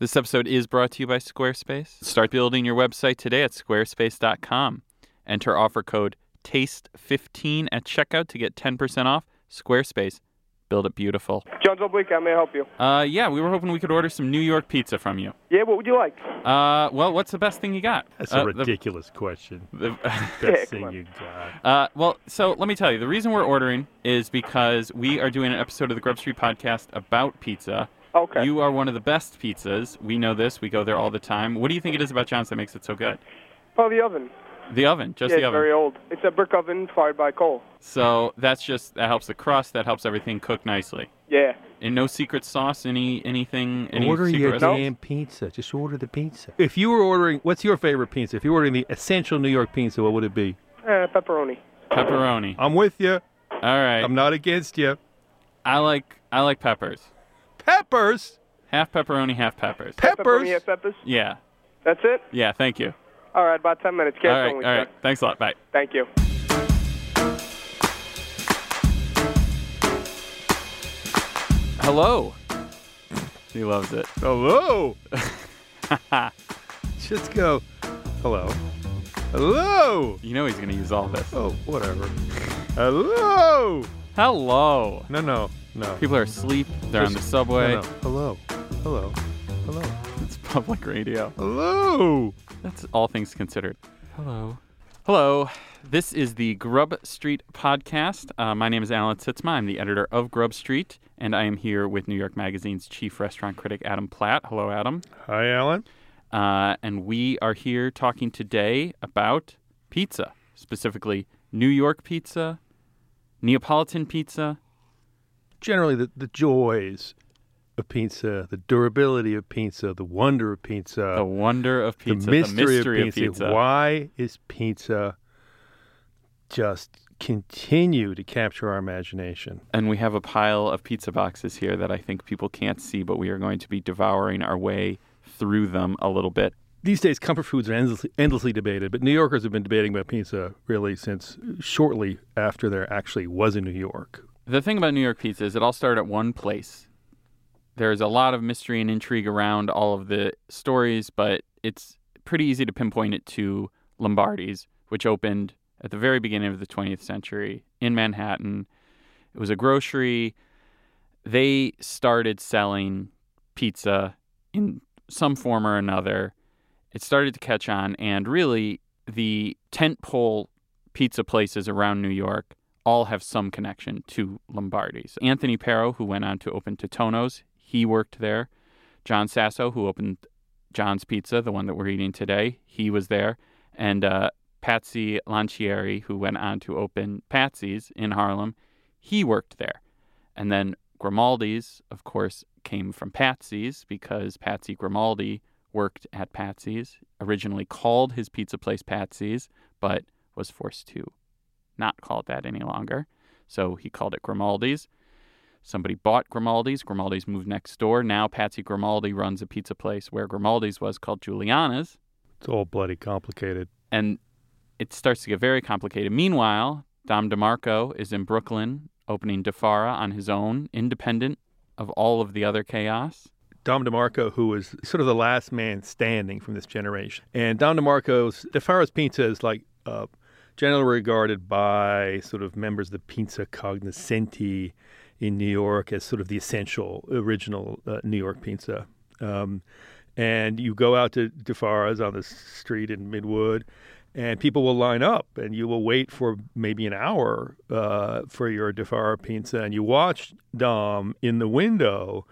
This episode is brought to you by Squarespace. Start building your website today at squarespace.com. Enter offer code TASTE15 at checkout to get 10% off. Squarespace. Build it beautiful. John's of Bleecker, how may I help you? Uh, yeah, we were hoping we could order some New York pizza from you. Yeah, what would you like? Uh, well, what's the best thing you got? That's Uh, a the- ridiculous question. the- Best come thing you got. Uh, well, so let me tell you, the reason we're ordering is because we are doing an episode of the Grub Street podcast about pizza. Okay. You are one of the best pizzas. We know this. We go there all the time. What do you think it is about John's that makes it so good? oh, the oven. The oven, just yeah, the it's oven. very old. It's a brick oven fired by coal. So that's just that helps the crust. That helps everything cook nicely. Yeah. And no secret sauce. Any anything? Any order secret your recipe? damn pizza. Just order the pizza. If you were ordering, what's your favorite pizza? If you were ordering the essential New York pizza, what would it be? Uh, pepperoni. pepperoni. I'm with you. All right. I'm not against you. I like I like peppers. Peppers. Half pepperoni, half peppers. Peppers. Pepperoni and peppers. Yeah. That's it? Yeah. Thank you. All right, about 10 minutes. Get all right. All right. sir. Thanks a lot. Bye. Thank you. Hello. He loves it. Hello. Just go. Hello. Hello. You know he's going to use all this. Oh, whatever. Hello. Hello. No, no, no. People are asleep. They're on the subway. No, no. Hello. Hello. Hello. It's public radio. Hello. That's all things considered. Hello. Hello. This is the Grub Street podcast. Uh, my name is Alan Sytsma. I'm the editor of Grub Street, and I am here with New York Magazine's chief restaurant critic, Adam Platt. Hello, Adam. Hi, Alan. Uh, and we are here talking today about pizza, specifically New York pizza, Neapolitan pizza, generally the, the joys of pizza, the durability of pizza, the wonder of pizza, the wonder of the pizza, mystery, the mystery of, pizza. Why is pizza just continue to capture our imagination? And we have a pile of pizza boxes here that I think people can't see, but we are going to be devouring our way through them a little bit. These days, comfort foods are endlessly, endlessly debated, but New Yorkers have been debating about pizza really since shortly after there actually was a New York. The thing about New York pizza is it all started at one place. There's a lot of mystery and intrigue around all of the stories, but it's pretty easy to pinpoint it to Lombardi's, which opened at the very beginning of the 20th century in Manhattan. It was a grocery. They started selling pizza in some form or another. It started to catch on, and really, the tentpole pizza places around New York all have some connection to Lombardi's. Anthony Pero, who went on to open Totonno's, he worked there. John Sasso, who opened John's Pizza, the one that we're eating today, he was there. And uh, Patsy Lancieri, who went on to open Patsy's in Harlem, he worked there. And then Grimaldi's, of course, came from Patsy's because Patsy Grimaldi worked at Patsy's, originally called his pizza place Patsy's, but was forced to not call it that any longer. So he called it Grimaldi's. Somebody bought Grimaldi's. Grimaldi's moved next door. Now Patsy Grimaldi runs a pizza place where Grimaldi's was called Juliana's. It's all bloody complicated. And it starts to get very complicated. Meanwhile, Dom DeMarco is in Brooklyn opening Di Fara on his own, independent of all of the other chaos. Dom DeMarco, who was sort of the last man standing from this generation. And Dom DeMarco's Di Fara's Pizza is like uh, generally regarded by sort of members of the Pizza cognoscenti in New York as sort of the essential original uh, New York pizza. Um, and you go out to Di Fara's on the street in Midwood, and people will line up, and you will wait for maybe an hour uh, for your Di Fara pizza, and you watch Dom in the window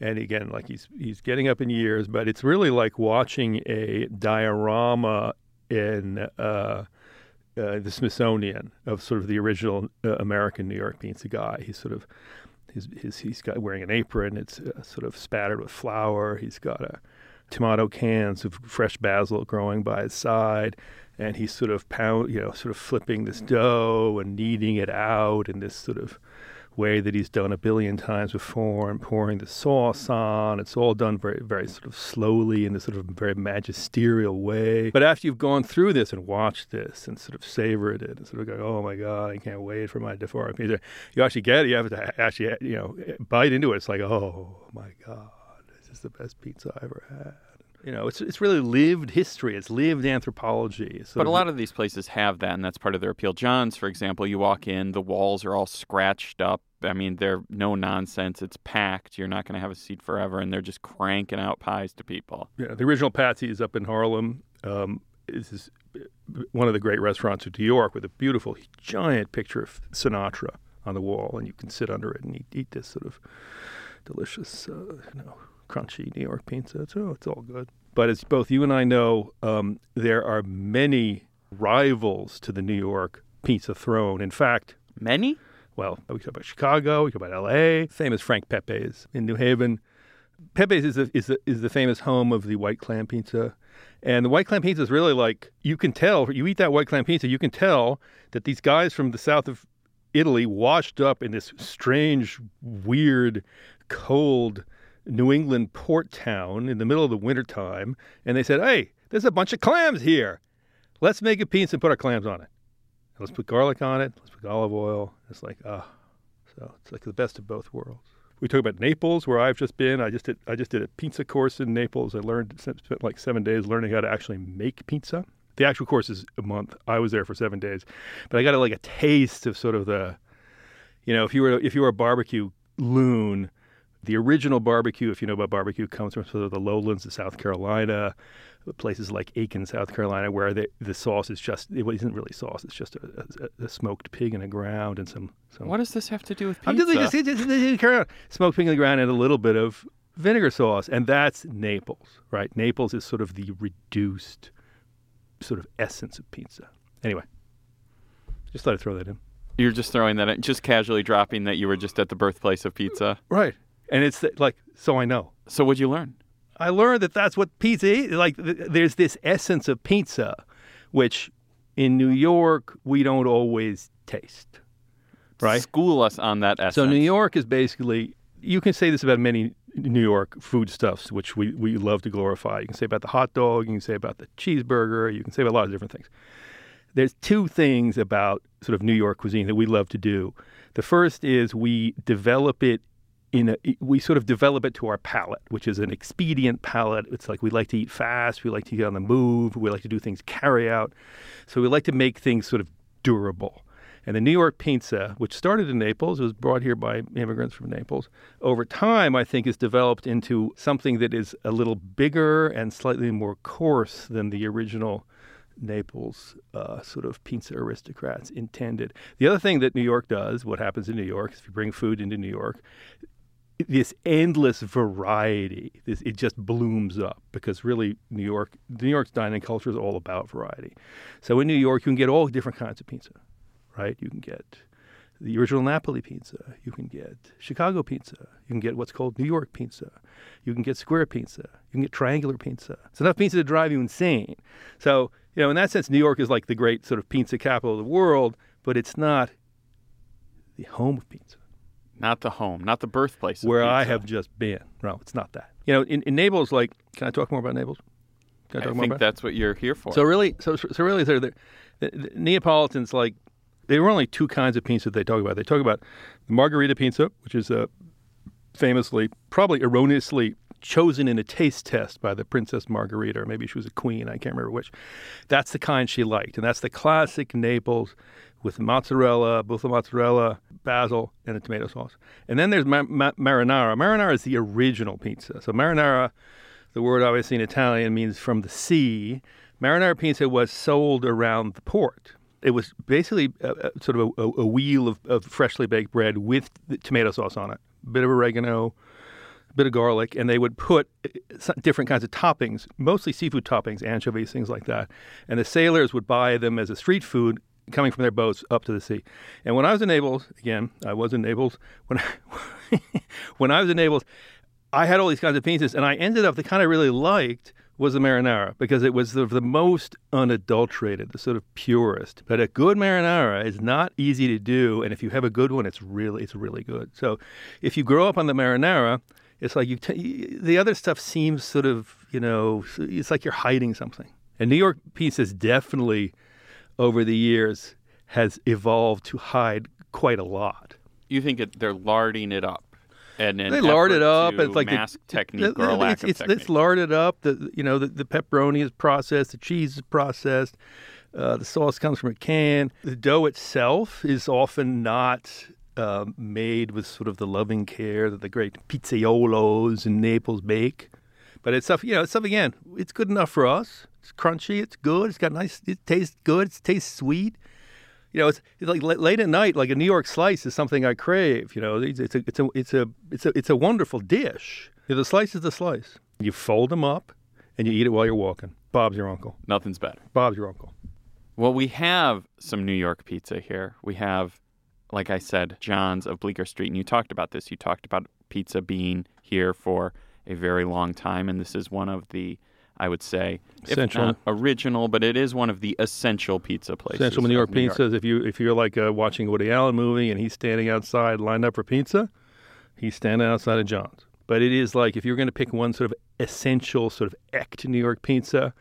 and again like he's he's getting up in years but it's really like watching a diorama in uh, uh, the Smithsonian of sort of the original uh, American New York pizza guy. He's sort of his, his he's got wearing an apron. It's uh, sort of spattered with flour. He's got a tomato cans of fresh basil growing by his side. And he's sort of pound you know sort of flipping this dough and kneading it out in this sort of way that he's done a billion times before and pouring the sauce on. It's all done very, very sort of slowly in this sort of very magisterial way. But after you've gone through this and watched this and sort of savored it and sort of go, oh my God, I can't wait for my Di Fara pizza, you actually get it. You have to actually, you know, bite into it. It's like, oh my God. This is the best pizza I ever had. You know, it's it's really lived history. It's lived anthropology. It's But a lot of these places have that, and that's part of their appeal. John's, for example, you walk in, the walls are all scratched up. I mean, they're no nonsense. It's packed. You're not going to have a seat forever, and they're just cranking out pies to people. Yeah, the original Patsy is up in Harlem. Um, this is one of the great restaurants of New York with a beautiful, giant picture of Sinatra on the wall, and you can sit under it and eat, eat this sort of delicious, uh, you know, crunchy New York pizza. It's, oh, it's all good. But as both you and I know, um, there are many rivals to the New York pizza throne. In fact, Many? well, we talk about Chicago, we talk about L.A. Famous Frank Pepe's in New Haven. Pepe's is the, is the, is the famous home of the white clam pizza. And the white clam pizza is really like you can tell you eat that white clam pizza, you can tell that these guys from the south of Italy washed up in this strange, weird, cold New England port town in the middle of the wintertime, and they said, "Hey, there's a bunch of clams here. Let's make a pizza and put our clams on it. Let's put garlic on it. Let's put olive oil." It's like ah, so it's like the best of both worlds. We talk about Naples, where I've just been. I just did I just did a pizza course in Naples. I learned spent like seven days learning how to actually make pizza. The actual course is a month. I was there for seven days, but I got a, like a taste of sort of the, you know, if you were if you were a barbecue loon, the original barbecue, if you know about barbecue, comes from sort of the lowlands of South Carolina, places like Aiken, South Carolina, where the the sauce is just it isn't really sauce. It's just a, a, a smoked pig in the ground and some some. What does this have to do with pizza? I'm just, just, just, just carry on. smoked pig in the ground and a little bit of vinegar sauce, and that's Naples, right? Naples is sort of the reduced sort of essence of pizza. Anyway, just thought I'd throw that in. You're just throwing that in, just casually dropping that you were just at the birthplace of pizza. Right. And it's like, so I know. So what'd you learn? I learned that that's what pizza is. Like, th- there's this essence of pizza, which in New York, we don't always taste. Right? School us on that essence. So New York is basically, you can say this about many New York foodstuffs, which we, we love to glorify. You can say about the hot dog, you can say about the cheeseburger, you can say about a lot of different things. There's two things about sort of New York cuisine that we love to do. The first is we develop it in a, we sort of develop it to our palate, which is an expedient palate. It's like we like to eat fast, we like to get on the move, we like to do things carry out. So we like to make things sort of durable. And the New York pizza, which started in Naples, was brought here by immigrants from Naples, over time, I think, has developed into something that is a little bigger and slightly more coarse than the original Naples uh, sort of pizza aristocrats intended. The other thing that New York does, what happens in New York, if you bring food into New York, this endless variety, this it just blooms up because really New York, New York's dining culture is all about variety. So in New York, you can get all different kinds of pizza, right? You can get the original Napoli pizza. You can get Chicago pizza. You can get what's called New York pizza. You can get square pizza. You can get triangular pizza. It's enough pizza to drive you insane. So, you know, in that sense, New York is like the great sort of pizza capital of the world, but it's not the home of pizza. Not the home, not the birthplace. Where I have just been. No, it's not that. You know, in, in Naples, like, can I talk more about Naples? Can I I think that's what you're here for. So really, so so really, they're, they're, the, the Neapolitans like there were only two kinds of pizza they talk about. They talk about the margherita pizza, which is uh, famously, probably erroneously chosen in a taste test by the Princess Margherita, or maybe she was a queen. I can't remember which. That's the kind she liked, and that's the classic Naples with mozzarella, buffalo mozzarella, basil, and a tomato sauce. And then there's ma- ma- marinara. Marinara is the original pizza. So marinara, the word obviously in Italian means from the sea. Marinara pizza was sold around the port. It was basically a, a, sort of a, a wheel of, of freshly baked bread with tomato sauce on it, a bit of oregano, bit of garlic, and they would put uh, different kinds of toppings, mostly seafood toppings, anchovies, things like that. And the sailors would buy them as a street food coming from their boats up to the sea. And when I was in Naples, again, I was in Naples, when I, when I was in Naples, I had all these kinds of pizzas, and I ended up the kind I really liked was the marinara because it was the, the most unadulterated, the sort of purest. But a good marinara is not easy to do, and if you have a good one, it's really it's really good. So if you grow up on the marinara, it's like you t- the other stuff seems sort of you know it's like you're hiding something. And New York pizzas definitely over the years has evolved to hide quite a lot. you think it, they're larding it up. and an they lard it up. It's like mask technique or a lack it's, of it's, technique. it's larded up. The you know the, the pepperoni is processed. The cheese is processed. Uh, the sauce comes from a can. The dough itself is often not uh, made with sort of the loving care that the great pizzaiolos in Naples make. But it's stuff, you know, it's stuff again. It's good enough for us. It's crunchy. It's good. It's got nice. It tastes good. It tastes sweet. You know, it's, it's like late at night, like a New York slice is something I crave. You know, it's, it's a it's a it's a it's a it's a wonderful dish. You know, the slice is the slice. You fold them up, and you eat it while you're walking. Bob's your uncle. Nothing's better. Bob's your uncle. Well, we have some New York pizza here. We have, like I said, John's of Bleecker Street. And you talked about this. You talked about pizza being here for a very long time. And this is one of the, I would say, Essential. not original, but it is one of the essential pizza places. Essential New York of pizzas. If you if you're like uh, watching a Woody Allen movie and he's standing outside lined up for pizza, he's standing outside of John's. But it is like if you're going to pick one sort of essential sort of echt New York pizza,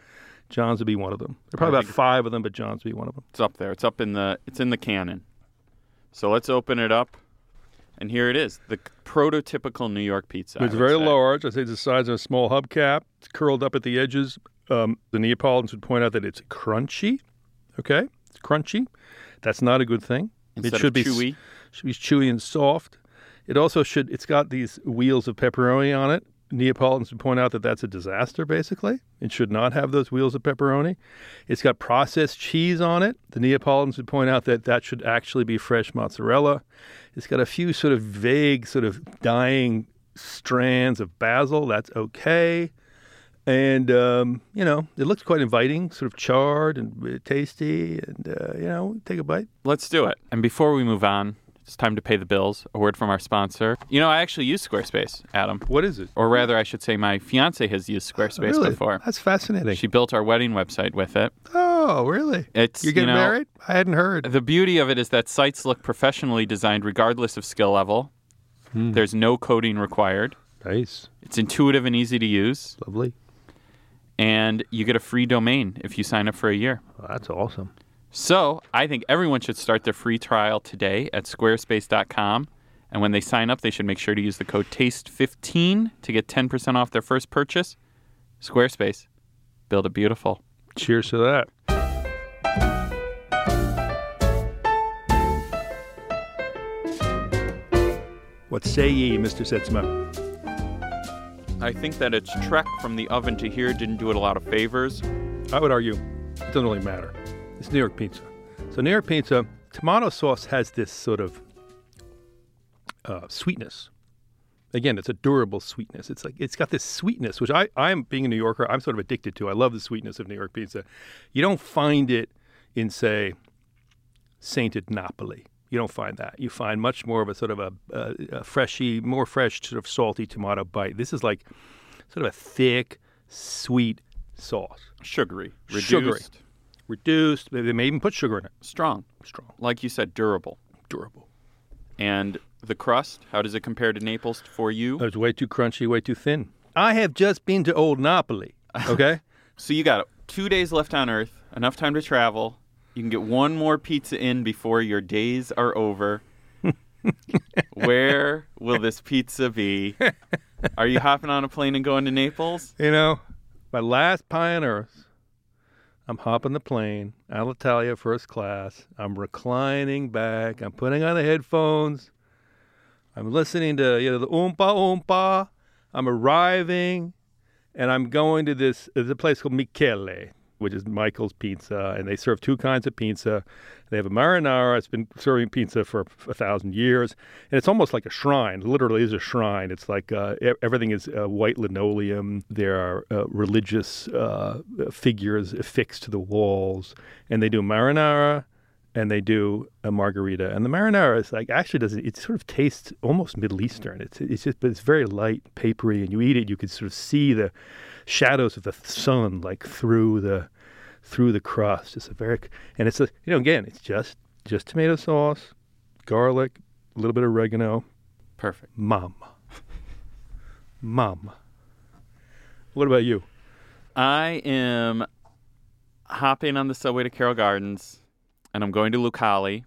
John's would be one of them. There are probably about five of them, but John's would be one of them. It's up there. It's up in the. It's in the canon. So let's open it up, and here it is, the prototypical New York pizza. It's very say. large. I say it's the size of a small hubcap. It's curled up at the edges. Um, the Neapolitans would point out that it's crunchy. Okay, it's crunchy. That's not a good thing. Instead it should be chewy. should be chewy and soft. It also should. It's got these wheels of pepperoni on it. Neapolitans would point out that that's a disaster. Basically, it should not have those wheels of pepperoni. It's got processed cheese on it. The Neapolitans would point out that that should actually be fresh mozzarella. It's got a few sort of vague, sort of dying strands of basil. That's okay. And um, you know, it looks quite inviting, sort of charred and uh, tasty. And uh, you know, take a bite. Let's do it. And before we move on, it's time to pay the bills. A word from our sponsor. You know, I actually use Squarespace, Adam. What is it? Or rather, I should say, my fiance has used Squarespace really? before. That's fascinating. She built our wedding website with it. Oh, really? It's You're getting you know, married? I hadn't heard. The beauty of it is that sites look professionally designed regardless of skill level. Hmm. There's no coding required. Nice. It's intuitive and easy to use, Lovely. and you get a free domain if you sign up for a year. Well, that's awesome. So I think everyone should start their free trial today at squarespace.com. And when they sign up, they should make sure to use the code TASTE15 to get 10% off their first purchase. Squarespace. Build it beautiful. Cheers to that. What say ye, Mr. Sytsma? I think that its trek from the oven to here didn't do it a lot of favors. I would argue it doesn't really matter. It's New York pizza. So New York pizza, tomato sauce has this sort of uh, sweetness. Again, it's a durable sweetness. It's like it's got this sweetness, which I, I'm being a New Yorker, I'm sort of addicted to. I love the sweetness of New York pizza. You don't find it in, say, sainted Napoli. You don't find that. You find much more of a sort of a, a, a freshy, more fresh, sort of salty tomato bite. This is like sort of a thick, sweet sauce. Sugary, reduced, Sugary. Reduced. They they may even put sugar in it. strong. Strong. Like you said, durable. Durable. And the crust, how does it compare to Naples for you? It's way too crunchy, way too thin. I have just been to Old Napoli. Okay? So you got two days left on Earth, enough time to travel. You can get one more pizza in before your days are over. Where will this pizza be? Are you hopping on a plane and going to Naples? you know, my last pie on earth. I'm hopping the plane, Alitalia first class. I'm reclining back. I'm putting on the headphones. I'm listening to you know the oompa oompa. I'm arriving, and I'm going to this. There's a place called Michele, which is Michael's Pizza, and they serve two kinds of pizza. They have a marinara. It's been serving pizza for a thousand years, and it's almost like a shrine. It literally is a shrine. It's like uh, everything is uh, white linoleum. There are uh, religious uh, figures affixed to the walls, and they do marinara and they do a margherita. And the marinara is like actually doesn't it sort of tastes almost Middle Eastern. It's it's just but it's very light, papery, and you eat it, you can sort of see the shadows of the sun like through the through the crust. It's a very and it's a you know again it's just just tomato sauce, garlic, a little bit of oregano, Perfect. Mom. Mom. What about you? I am hopping on the subway to Carroll Gardens, and I'm going to Lucali,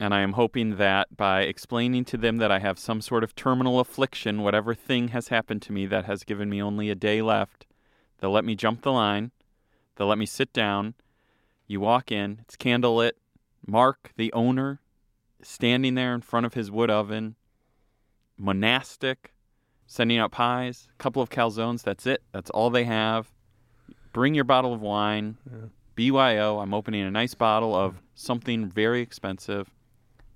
And I am hoping that by explaining to them that I have some sort of terminal affliction, whatever thing has happened to me that has given me only a day left, they'll let me jump the line. They'll let me sit down. You walk in, it's candlelit. Mark, the owner, standing there in front of his wood oven, monastic, sending out pies, a couple of calzones. That's it. That's all they have. Bring your bottle of wine. BYO. I'm opening a nice bottle of something very expensive,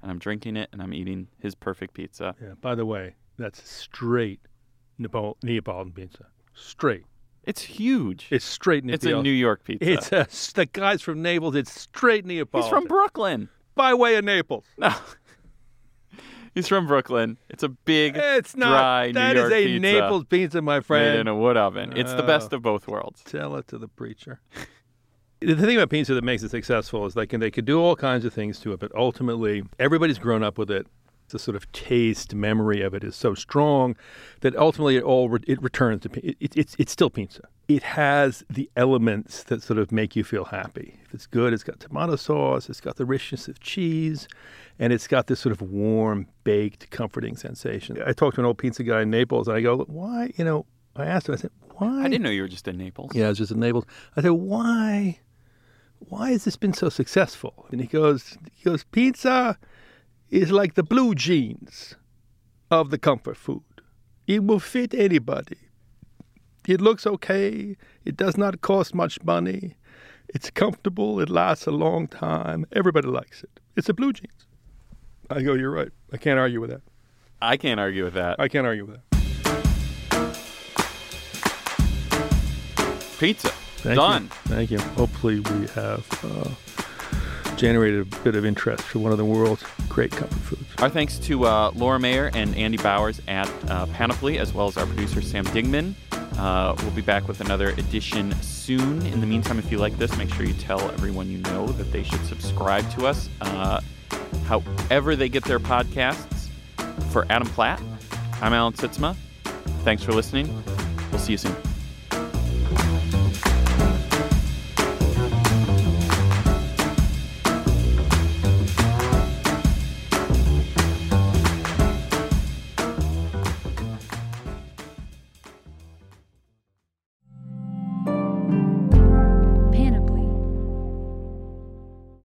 and I'm drinking it, and I'm eating his perfect pizza. Yeah. By the way, that's straight Nepal- Neapolitan pizza. Straight. It's huge. It's straight Neapolitan. It's a New York pizza. It's a, the guy's from Naples. It's straight Neapolitan. He's from Brooklyn. by way of Naples. No. He's from Brooklyn. It's a big, It's not. dry That New is York a pizza Naples pizza, my friend. made in a wood oven. It's the best Oh. of both worlds. Tell it to the preacher. the thing about pizza that makes it successful is they can they could do all kinds of things to it, but ultimately everybody's grown up with it. The sort of taste memory of it is so strong that ultimately it all re- it returns to it, it, it's it's still pizza. It has the elements that sort of make you feel happy. If it's good, it's got tomato sauce, it's got the richness of cheese, and it's got this sort of warm, baked, comforting sensation. I talked to an old pizza guy in Naples, and I go, "Why?" You know, I asked him. I said, "Why?" I didn't know you were just in Naples. Yeah, I was just in Naples. I said, why, why has this been so successful? And he goes, he goes, pizza is like the blue jeans of the comfort food. It will fit anybody. It looks okay. It does not cost much money. It's comfortable. It lasts a long time. Everybody likes it. It's a blue jeans. I go, you're right. I can't argue with that. I can't argue with that. I can't argue with that. Pizza. Thank Done. You. Thank you. Hopefully, we have uh, generated a bit of interest for one of the world's great comfort foods. Our thanks to uh, Laura Mayer and Andy Bowers at uh, Panoply, as well as our producer Sam Dingman. Uh, we'll be back with another edition soon. In the meantime, if you like this, make sure you tell everyone you know that they should subscribe to us. Uh, however, they get their podcasts. For Adam Platt, I'm Alan Sytsma. Thanks for listening. We'll see you soon.